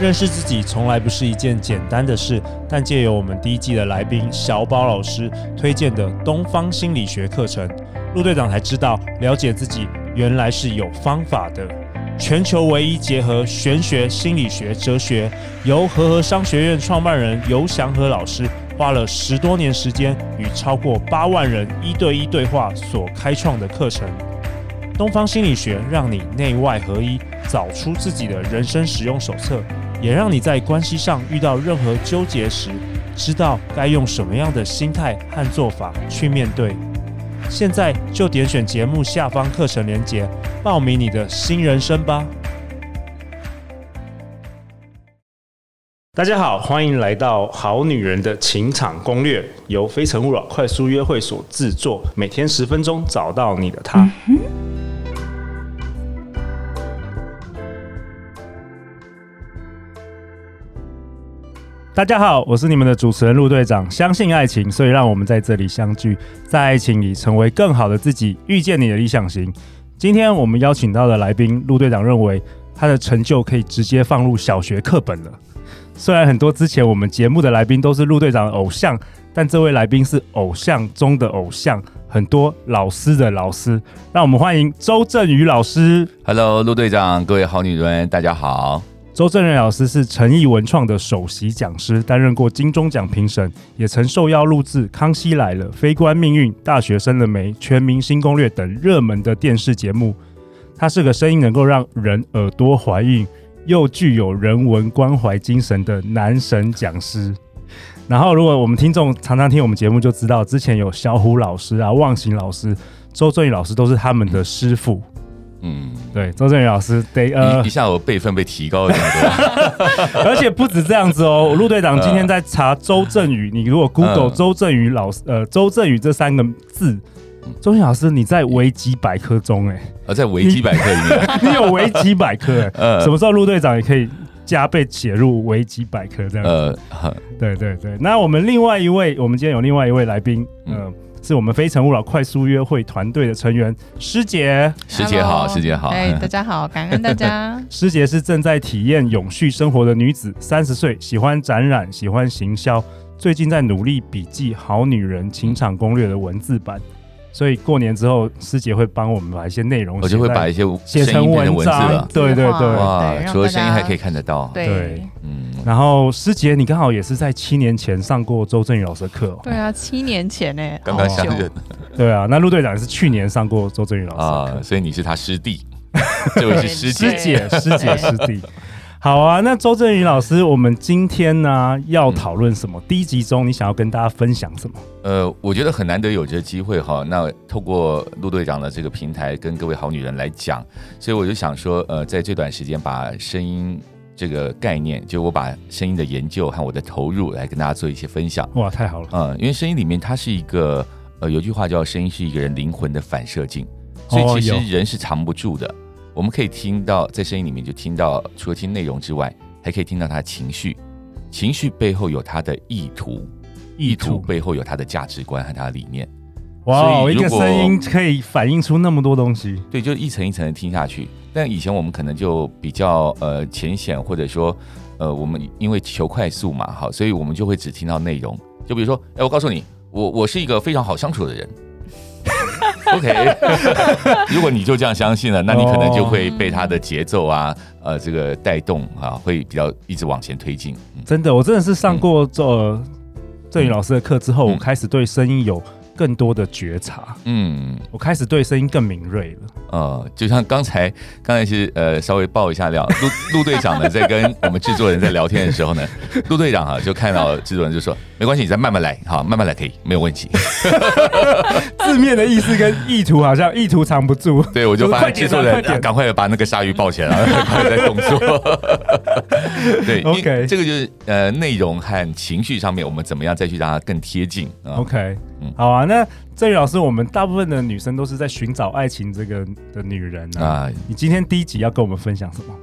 认识自己从来不是一件简单的事，但借由我们第一季的来宾小宝老师推荐的东方心理学课程，陆队长才知道，了解自己原来是有方法的。全球唯一结合玄学、心理学、哲学，由和合商学院创办人游祥和老师花了十多年时间，与超过八万人一对一对话所开创的课程。东方心理学让你内外合一，找出自己的人生使用手册，也让你在关系上遇到任何纠结时，知道该用什么样的心态和做法去面对。现在就点选节目下方课程链接，报名你的新人生吧！大家好，欢迎来到《好女人的情场攻略》，由非诚勿扰快速约会所制作，每天十分钟，找到你的他。嗯大家好，我是你们的主持人陆队长。相信爱情，所以让我们在这里相聚，在爱情里成为更好的自己，遇见你的理想型。今天我们邀请到的来宾，陆队长认为他的成就可以直接放入小学课本了。虽然很多之前我们节目的来宾都是陆队长的偶像，但这位来宾是偶像中的偶像，很多老师的老师。让我们欢迎周振宇老师。Hello，陆队长，各位好女人，大家好。周正宇老师是诚毅文创的首席讲师，担任过金钟奖评审，也曾受邀录制《康熙来了》《非关命运》《大学生了没》《全明星攻略》等热门的电视节目。他是个声音能够让人耳朵怀孕，又具有人文关怀精神的男神讲师。然后，如果我们听众常常听我们节目，就知道之前有小虎老师啊、忘形老师、周正宇老师都是他们的师傅。嗯，对，周正宇老师得呃，一下我辈分被提高了很多，而且不止这样子哦。陆队长今天在查周正宇，你如果 Google 周正宇老师，呃，周正宇这三个字，周震宇老师你在维基百科中哎，啊，在维基百科里面，你，你有维基百科哎，什么时候陆队长也可以加倍写入维基百科这样子？呃，对对对。那我们另外一位，我们今天有另外一位来宾，嗯。是我们非诚勿扰快速约会团队的成员师姐，师姐好，师姐好，哎，大家好，感恩大家。师姐是正在体验永续生活的女子，三十岁，喜欢展览，喜欢行销，最近在努力笔记《好女人情场攻略》的文字版。所以过年之后，师姐会帮我们把一些内容，我就会把一些写成文章。对对对，哇，除了声音还可以看得到。对，嗯。然后师姐，你刚好也是在七年前上过周正宇老师的课哦。对啊，七年前呢，刚刚相认。对啊，那陆队长是去年上过周正宇老师啊，所以你是他师弟，这位是师姐，师姐师弟。好啊，那周正宇老师，我们今天呢要讨论什么？嗯、第一集中你想要跟大家分享什么？呃，我觉得很难得有这个机会哈，那透过陆队长的这个平台跟各位好女人来讲，所以我就想说，呃，在这段时间把声音这个概念，就我把声音的研究和我的投入来跟大家做一些分享。哇，太好了，嗯，因为声音里面它是一个，呃，有句话叫“声音是一个人灵魂的反射镜”，所以其实人是藏不住的。哦我们可以听到，在声音里面就听到，除了听内容之外，还可以听到他的情绪，情绪背后有他的意图，意图背后有他的价值观和他的理念。哇，一个声音可以反映出那么多东西。对，就一层一层的听下去。但以前我们可能就比较呃浅显，或者说呃我们因为求快速嘛，好，所以我们就会只听到内容。就比如说，哎，我告诉你，我我是一个非常好相处的人。OK，如果你就这样相信了，那你可能就会被他的节奏啊，呃，这个带动啊，会比较一直往前推进。真的，我真的是上过这郑宇老师的课之后，我开始对声音有。更多的觉察，嗯，我开始对声音更敏锐了。呃，就像刚才，刚才是呃，稍微爆一下料，陆陆队长呢在跟我们制作人在聊天的时候呢，陆队长啊就看到制作人就说：“没关系，你再慢慢来，好，慢慢来可以，没有问题。”字面的意思跟意图好像意图藏不住。对，我就发现制作人赶快把那个鲨鱼抱起来，然后在动作。对，OK，这个就是呃内容和情绪上面，我们怎么样再去让它更贴近啊？OK。好啊，那郑宇老师，我们大部分的女生都是在寻找爱情这个的女人啊。啊你今天第一集要跟我们分享什么？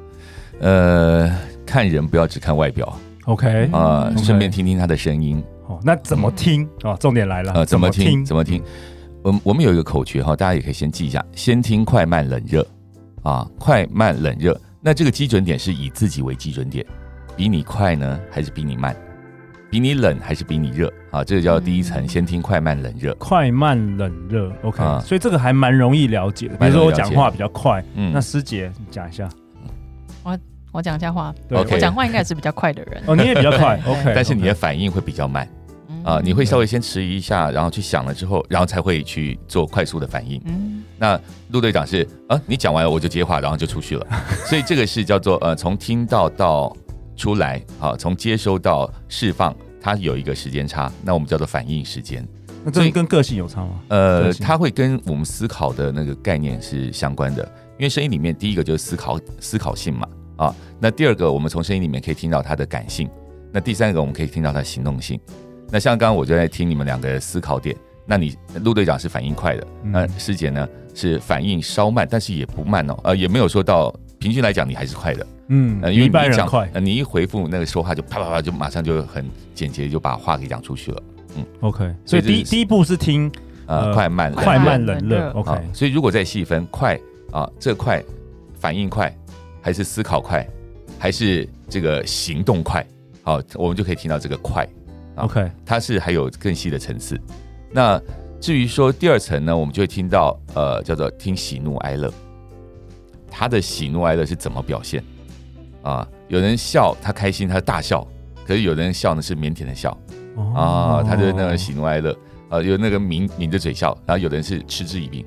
呃，看人不要只看外表，OK 啊，顺便听听她的声音。哦，那怎么听啊？重点来了，呃，怎么听？怎么听？我我们有一个口诀哈，大家也可以先记一下：先听快慢冷热啊，快慢冷热。那这个基准点是以自己为基准点。比你快呢，还是比你慢？比你冷还是比你热？啊，这个叫第一层，先听快慢冷热。快慢冷热，OK，所以这个还蛮容易了解的。比如说我讲话比较快，嗯，那师姐你讲一下。我我讲一下话，对，我讲话应该也是比较快的人。哦，你也比较快，OK，但是你的反应会比较慢。啊，你会稍微先迟疑一下，然后去想了之后，然后才会去做快速的反应。嗯，那陆队长是啊，你讲完了我就接话，然后就出去了。所以这个是叫做呃，从听到到出来，啊，从接收到释放，它有一个时间差，那我们叫做反应时间。那这跟个性有差吗？呃，它会跟我们思考的那个概念是相关的，因为声音里面第一个就是思考思考性嘛，啊，那第二个我们从声音里面可以听到它的感性，那第三个我们可以听到它的行动性。那像刚刚我就在听你们两个的思考点，那你陆队长是反应快的，那师姐呢是反应稍慢，但是也不慢哦，呃，也没有说到平均来讲你还是快的，嗯，呃、因为你讲快，呃，你一回复那个说话就啪啪啪就马上就很简洁就把话给讲出去了，嗯，OK，所以第一第一步是听呃快慢快慢冷热，OK，所以如果再细分快啊，这快反应快还是思考快还是这个行动快，好，我们就可以听到这个快。OK，它是还有更细的层次。那至于说第二层呢，我们就会听到呃，叫做听喜怒哀乐。他的喜怒哀乐是怎么表现啊？有人笑，他开心，他大笑；可是有人笑呢，是腼腆的笑啊，他的那个喜怒哀乐啊，有那个抿抿着嘴笑，然后有的人是嗤之以鼻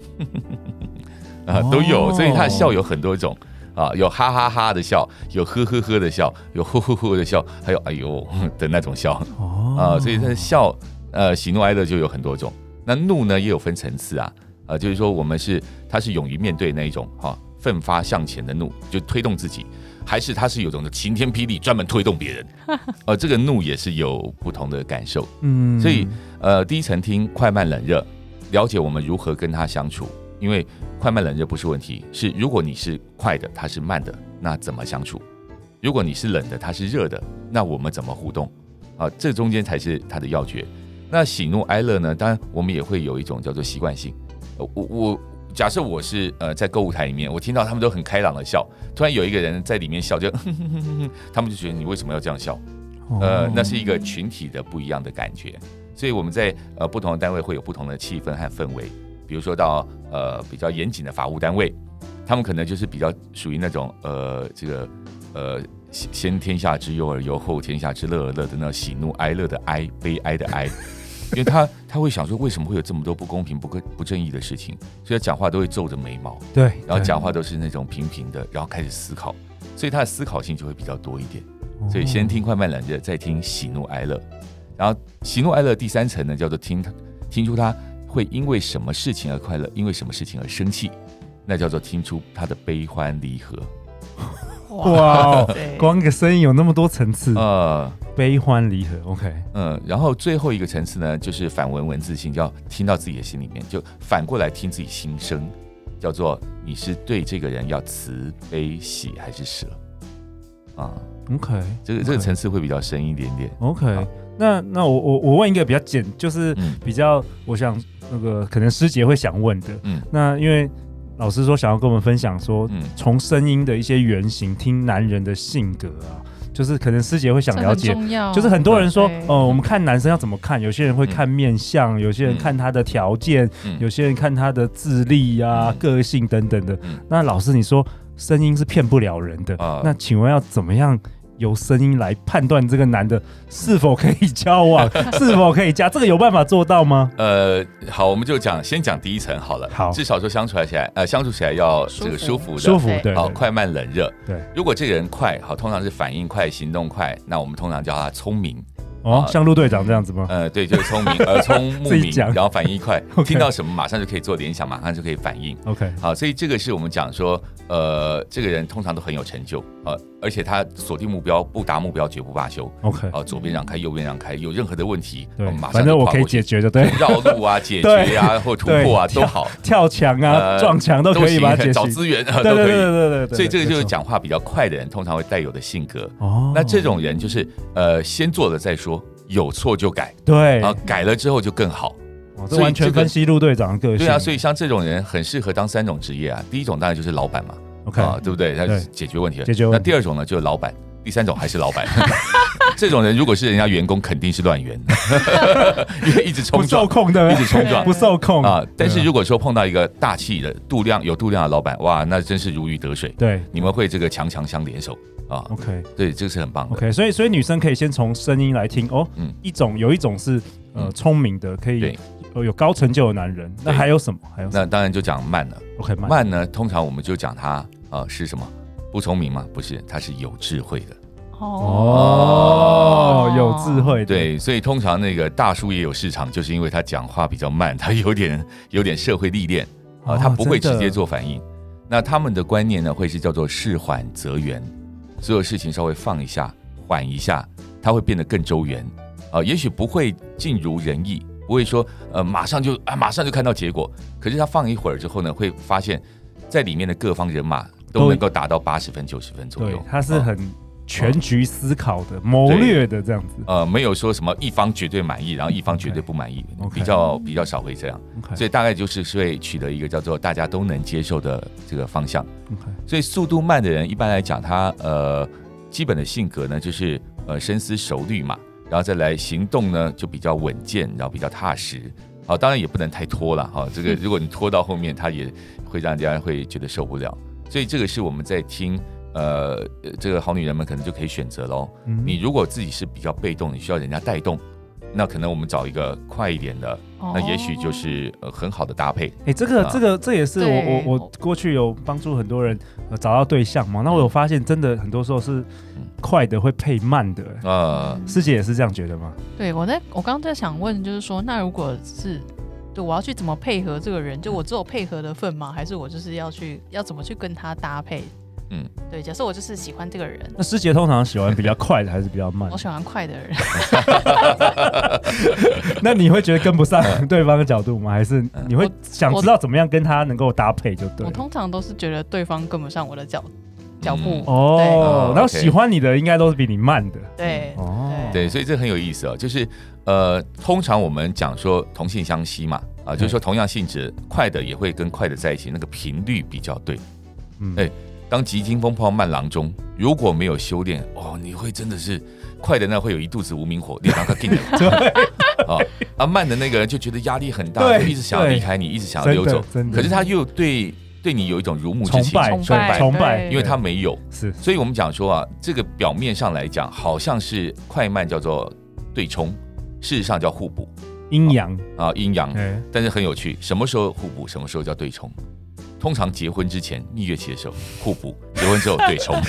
啊，都有。所以他的笑有很多种。啊，有哈哈哈的笑，有呵呵呵的笑，有呼呼呼的笑，还有哎呦 的那种笑。啊，所以他的笑，呃，喜怒哀乐就有很多种。那怒呢，也有分层次啊。啊，就是说我们是他是勇于面对那一种哈，奋发向前的怒，就推动自己，还是他是有种的晴天霹雳，专门推动别人。呃，这个怒也是有不同的感受。嗯，所以呃，第一层听快慢冷热，了解我们如何跟他相处。因为快慢冷热不是问题，是如果你是快的，他是慢的，那怎么相处？如果你是冷的，他是热的，那我们怎么互动？啊，这中间才是他的要诀。那喜怒哀乐呢？当然，我们也会有一种叫做习惯性。我我假设我是呃在购物台里面，我听到他们都很开朗的笑，突然有一个人在里面笑，就 他们就觉得你为什么要这样笑？呃，那是一个群体的不一样的感觉。所以我们在呃不同的单位会有不同的气氛和氛围。比如说到呃比较严谨的法务单位，他们可能就是比较属于那种呃这个呃先天下之忧而忧，后天下之乐而乐的那种喜怒哀乐的哀，悲哀的哀，因为他他会想说，为什么会有这么多不公平、不不正义的事情，所以他讲话都会皱着眉毛，对，然后讲话都是那种平平的，然后开始思考，所以他的思考性就会比较多一点。所以先听快慢冷热，再听喜怒哀乐，然后喜怒哀乐第三层呢叫做听听出他。会因为什么事情而快乐？因为什么事情而生气？那叫做听出他的悲欢离合。哇，光一个声音有那么多层次啊！悲欢离合，OK。嗯，然后最后一个层次呢，就是反闻文字性，叫听到自己的心里面，就反过来听自己心声，叫做你是对这个人要慈悲喜还是舍？啊，OK，这个这个层次会比较深一点点。OK，那那我我我问一个比较简，就是比较我想。那个可能师姐会想问的，嗯，那因为老师说想要跟我们分享说，嗯，从声音的一些原型听男人的性格啊，就是可能师姐会想了解，就是很多人说，哦，我们看男生要怎么看？有些人会看面相，有些人看他的条件，有些人看他的智力啊、个性等等的。那老师你说声音是骗不了人的，那请问要怎么样？由声音来判断这个男的是否可以交往，是否可以加，这个有办法做到吗？呃，好，我们就讲，先讲第一层好了。好，至少说相处起来，呃，相处起来要这个舒服的，舒服，对。好，快慢冷热，对。如果这个人快，好，通常是反应快、行动快，那我们通常叫他聪明。哦，像陆队长这样子吗？呃，对，就是聪明，耳聪 目明，然后反应快，听到什么马上就可以做联想，马上就可以反应。OK，好，所以这个是我们讲说，呃，这个人通常都很有成就，呃，而且他锁定目标，不达目标绝不罢休。OK，啊，左边让开，右边让开，有任何的问题，马上反正我可以解决的，对，绕路啊，解决啊，或突破啊都好，跳墙啊，撞墙都可以吧，找资源啊 都可以。对对对对，所以这个就是讲话比较快的人通常会带有的性格。哦，那这种人就是呃，先做了再说。有错就改，对，啊，改了之后就更好。哦，这完全分析陆队长的个性。对啊，所以像这种人很适合当三种职业啊。第一种当然就是老板嘛，OK，啊，对不对？他解决问题了。解决问题。那第二种呢，就是老板，第三种还是老板。这种人如果是人家员工，肯定是乱源，因为一直冲撞，不受控的，一直冲撞，不受控啊。但是如果说碰到一个大气的、度量有度量的老板，哇，那真是如鱼得水。对，你们会这个强强相联手啊。OK，对，这个是很棒的。OK，所以所以女生可以先从声音来听哦。嗯，一种有一种是呃聪明的，可以有高成就的男人。那还有什么？还有那当然就讲慢了。OK，慢呢，通常我们就讲他啊是什么？不聪明吗？不是，他是有智慧的。哦，有智慧。对，所以通常那个大叔也有市场，就是因为他讲话比较慢，他有点有点社会历练啊，他不会直接做反应。那他们的观念呢，会是叫做事缓则圆，所有事情稍微放一下，缓一下，他会变得更周圆啊。也许不会尽如人意，不会说呃马上就啊马上就看到结果，可是他放一会儿之后呢，会发现在里面的各方人马都能够达到八十分九十分左右。他是很。全局思考的、谋略的这样子，呃，没有说什么一方绝对满意，然后一方绝对不满意，okay, 比较比较少会这样所以大概就是会取得一个叫做大家都能接受的这个方向。所以速度慢的人，一般来讲，他呃基本的性格呢，就是呃深思熟虑嘛，然后再来行动呢就比较稳健，然后比较踏实。好，当然也不能太拖了哈，这个如果你拖到后面，他也会让人家会觉得受不了。所以这个是我们在听。呃，这个好女人们可能就可以选择喽。嗯、你如果自己是比较被动，你需要人家带动，那可能我们找一个快一点的，哦、那也许就是呃很好的搭配。哎，这个、啊、这个这也是我我我过去有帮助很多人找到对象嘛。那我有发现，真的很多时候是快的会配慢的。呃，师姐也是这样觉得吗？对，我在我刚刚在想问，就是说，那如果是对我要去怎么配合这个人，就我只有配合的份吗？还是我就是要去要怎么去跟他搭配？嗯，对，假设我就是喜欢这个人，那师姐通常喜欢比较快的还是比较慢？我喜欢快的人。那你会觉得跟不上对方的角度吗？还是你会想知道怎么样跟他能够搭配就对？我通常都是觉得对方跟不上我的脚脚步哦，然后喜欢你的应该都是比你慢的。对，哦，对，所以这很有意思哦。就是呃，通常我们讲说同性相吸嘛，啊，就是说同样性质快的也会跟快的在一起，那个频率比较对。嗯，哎。当急惊风碰到慢郎中，如果没有修炼哦，你会真的是快的那会有一肚子无名火，你让他进来。对，啊，啊慢的那个人就觉得压力很大，对就一直想要离开你，一直想要溜走。可是他又对对你有一种如沐之情，崇拜，崇拜，因为他没有。是，所以我们讲说啊，这个表面上来讲好像是快慢叫做对冲，事实上叫互补，阴阳啊阴阳。但是很有趣，什么时候互补，什么时候叫对冲？通常结婚之前蜜月期的时候互补，结婚之后对冲。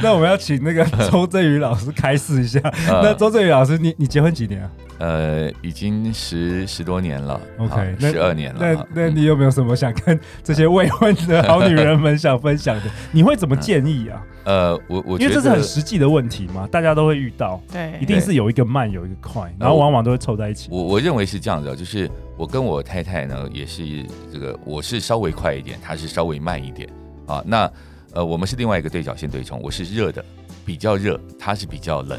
那我们要请那个 周振宇老师开示一下。呃、那周振宇老师，你你结婚几年啊？呃，已经十十多年了，OK，十二年了。那那你有没有什么想跟这些未婚的好女人们想分享的？你会怎么建议啊？呃，我我觉得因为这是很实际的问题嘛，大家都会遇到，对，一定是有一个慢，有一个快，然后往往都会凑在一起。我我认为是这样的，就是我跟我太太呢，也是这个，我是稍微快一点，她是稍微慢一点啊。那呃，我们是另外一个对角线对冲，我是热的，比较热，她是比较冷，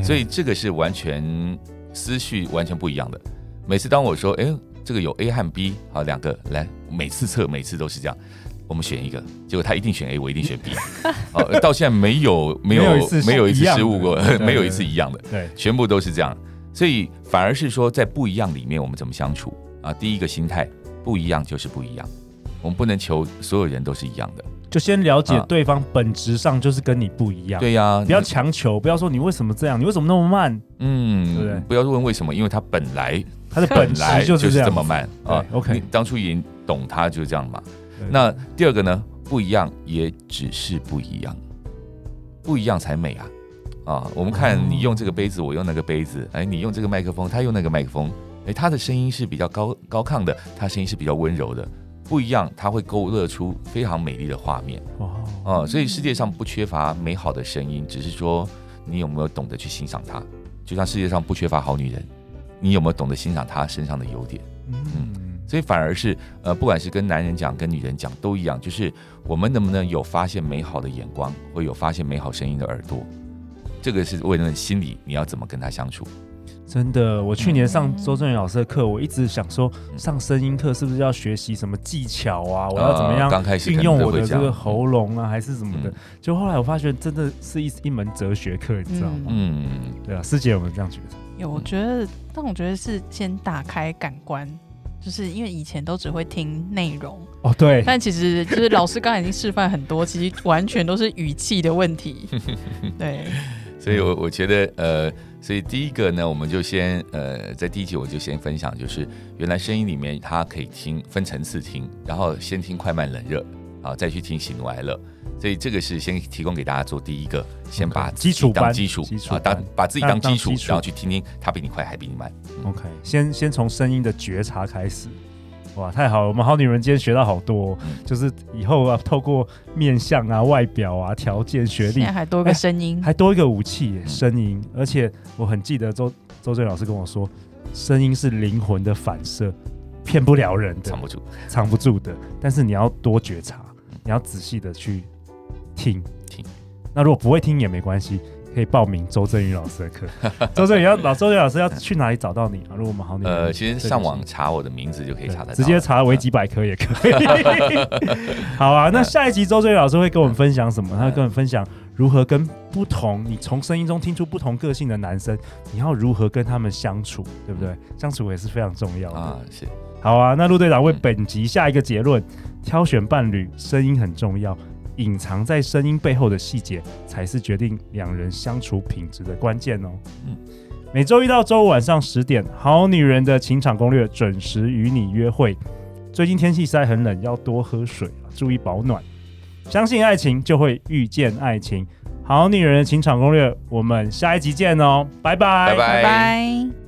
所以这个是完全。思绪完全不一样的。每次当我说“哎，这个有 A 和 B 好两个来”，每次测每次都是这样，我们选一个，结果他一定选 A，我一定选 B。好，到现在没有没有没有一次失误过，没有一次一样的，对，全部都是这样。所以反而是说，在不一样里面，我们怎么相处啊？第一个心态不一样就是不一样，我们不能求所有人都是一样的。就先了解对方本质上就是跟你不一样，对呀，不要强求，不要说你为什么这样，你为什么那么慢，嗯，对不对？不要问为什么，因为他本来他的本来就是这么慢啊。OK，你当初已经懂他就是这样嘛。那第二个呢，不一样也只是不一样，不一样才美啊啊！我们看你用这个杯子，我用那个杯子，哎，你用这个麦克风，他用那个麦克风，哎，他的声音是比较高高亢的，他声音是比较温柔的。不一样，它会勾勒出非常美丽的画面。哦，哦，所以世界上不缺乏美好的声音，只是说你有没有懂得去欣赏它。就像世界上不缺乏好女人，你有没有懂得欣赏她身上的优点？嗯，所以反而是呃，不管是跟男人讲、跟女人讲都一样，就是我们能不能有发现美好的眼光，会有发现美好声音的耳朵？这个是为了心理，你要怎么跟他相处？真的，我去年上周正宇老师的课，我一直想说，上声音课是不是要学习什么技巧啊？我要怎么样运用我的这个喉咙啊，还是什么的？就后来我发现，真的是一一门哲学课，你知道吗？嗯，对啊，师姐有没有这样觉得？有，我觉得，但我觉得是先打开感官，就是因为以前都只会听内容哦，对。但其实就是老师刚才已经示范很多，其实完全都是语气的问题，对。所以，我我觉得，呃，所以第一个呢，我们就先，呃，在第一集我就先分享，就是原来声音里面它可以听分层次听，然后先听快慢冷热，啊，再去听喜怒哀乐。所以这个是先提供给大家做第一个，先把基础当基础啊，当把自己当基础，然后去听听它比你快还比你慢。OK，先先从声音的觉察开始。哇，太好了！我们好女人今天学到好多，就是以后啊，透过面相啊、外表啊、条件、学历，还多一个声音，还多一个武器，声音。而且我很记得周周震老师跟我说，声音是灵魂的反射，骗不了人的，藏不住，藏不住的。但是你要多觉察，你要仔细的去听听。那如果不会听也没关系。可以报名周正宇老师的课。周正宇要老周震宇老师要去哪里找到你啊？如果我们好女人，呃，其实上网查我的名字就可以查得到，直接查维基百科也可以。好啊，那下一集周正宇老师会跟我们分享什么？他会跟我们分享如何跟不同，你从声音中听出不同个性的男生，你要如何跟他们相处，对不对？相处也是非常重要的啊。是。好啊，那陆队长为本集下一个结论：挑选伴侣，声音很重要。隐藏在声音背后的细节，才是决定两人相处品质的关键哦。嗯，每周一到周五晚上十点，《好女人的情场攻略》准时与你约会。最近天气实在很冷，要多喝水，注意保暖。相信爱情，就会遇见爱情。《好女人的情场攻略》，我们下一集见哦，拜拜，拜拜。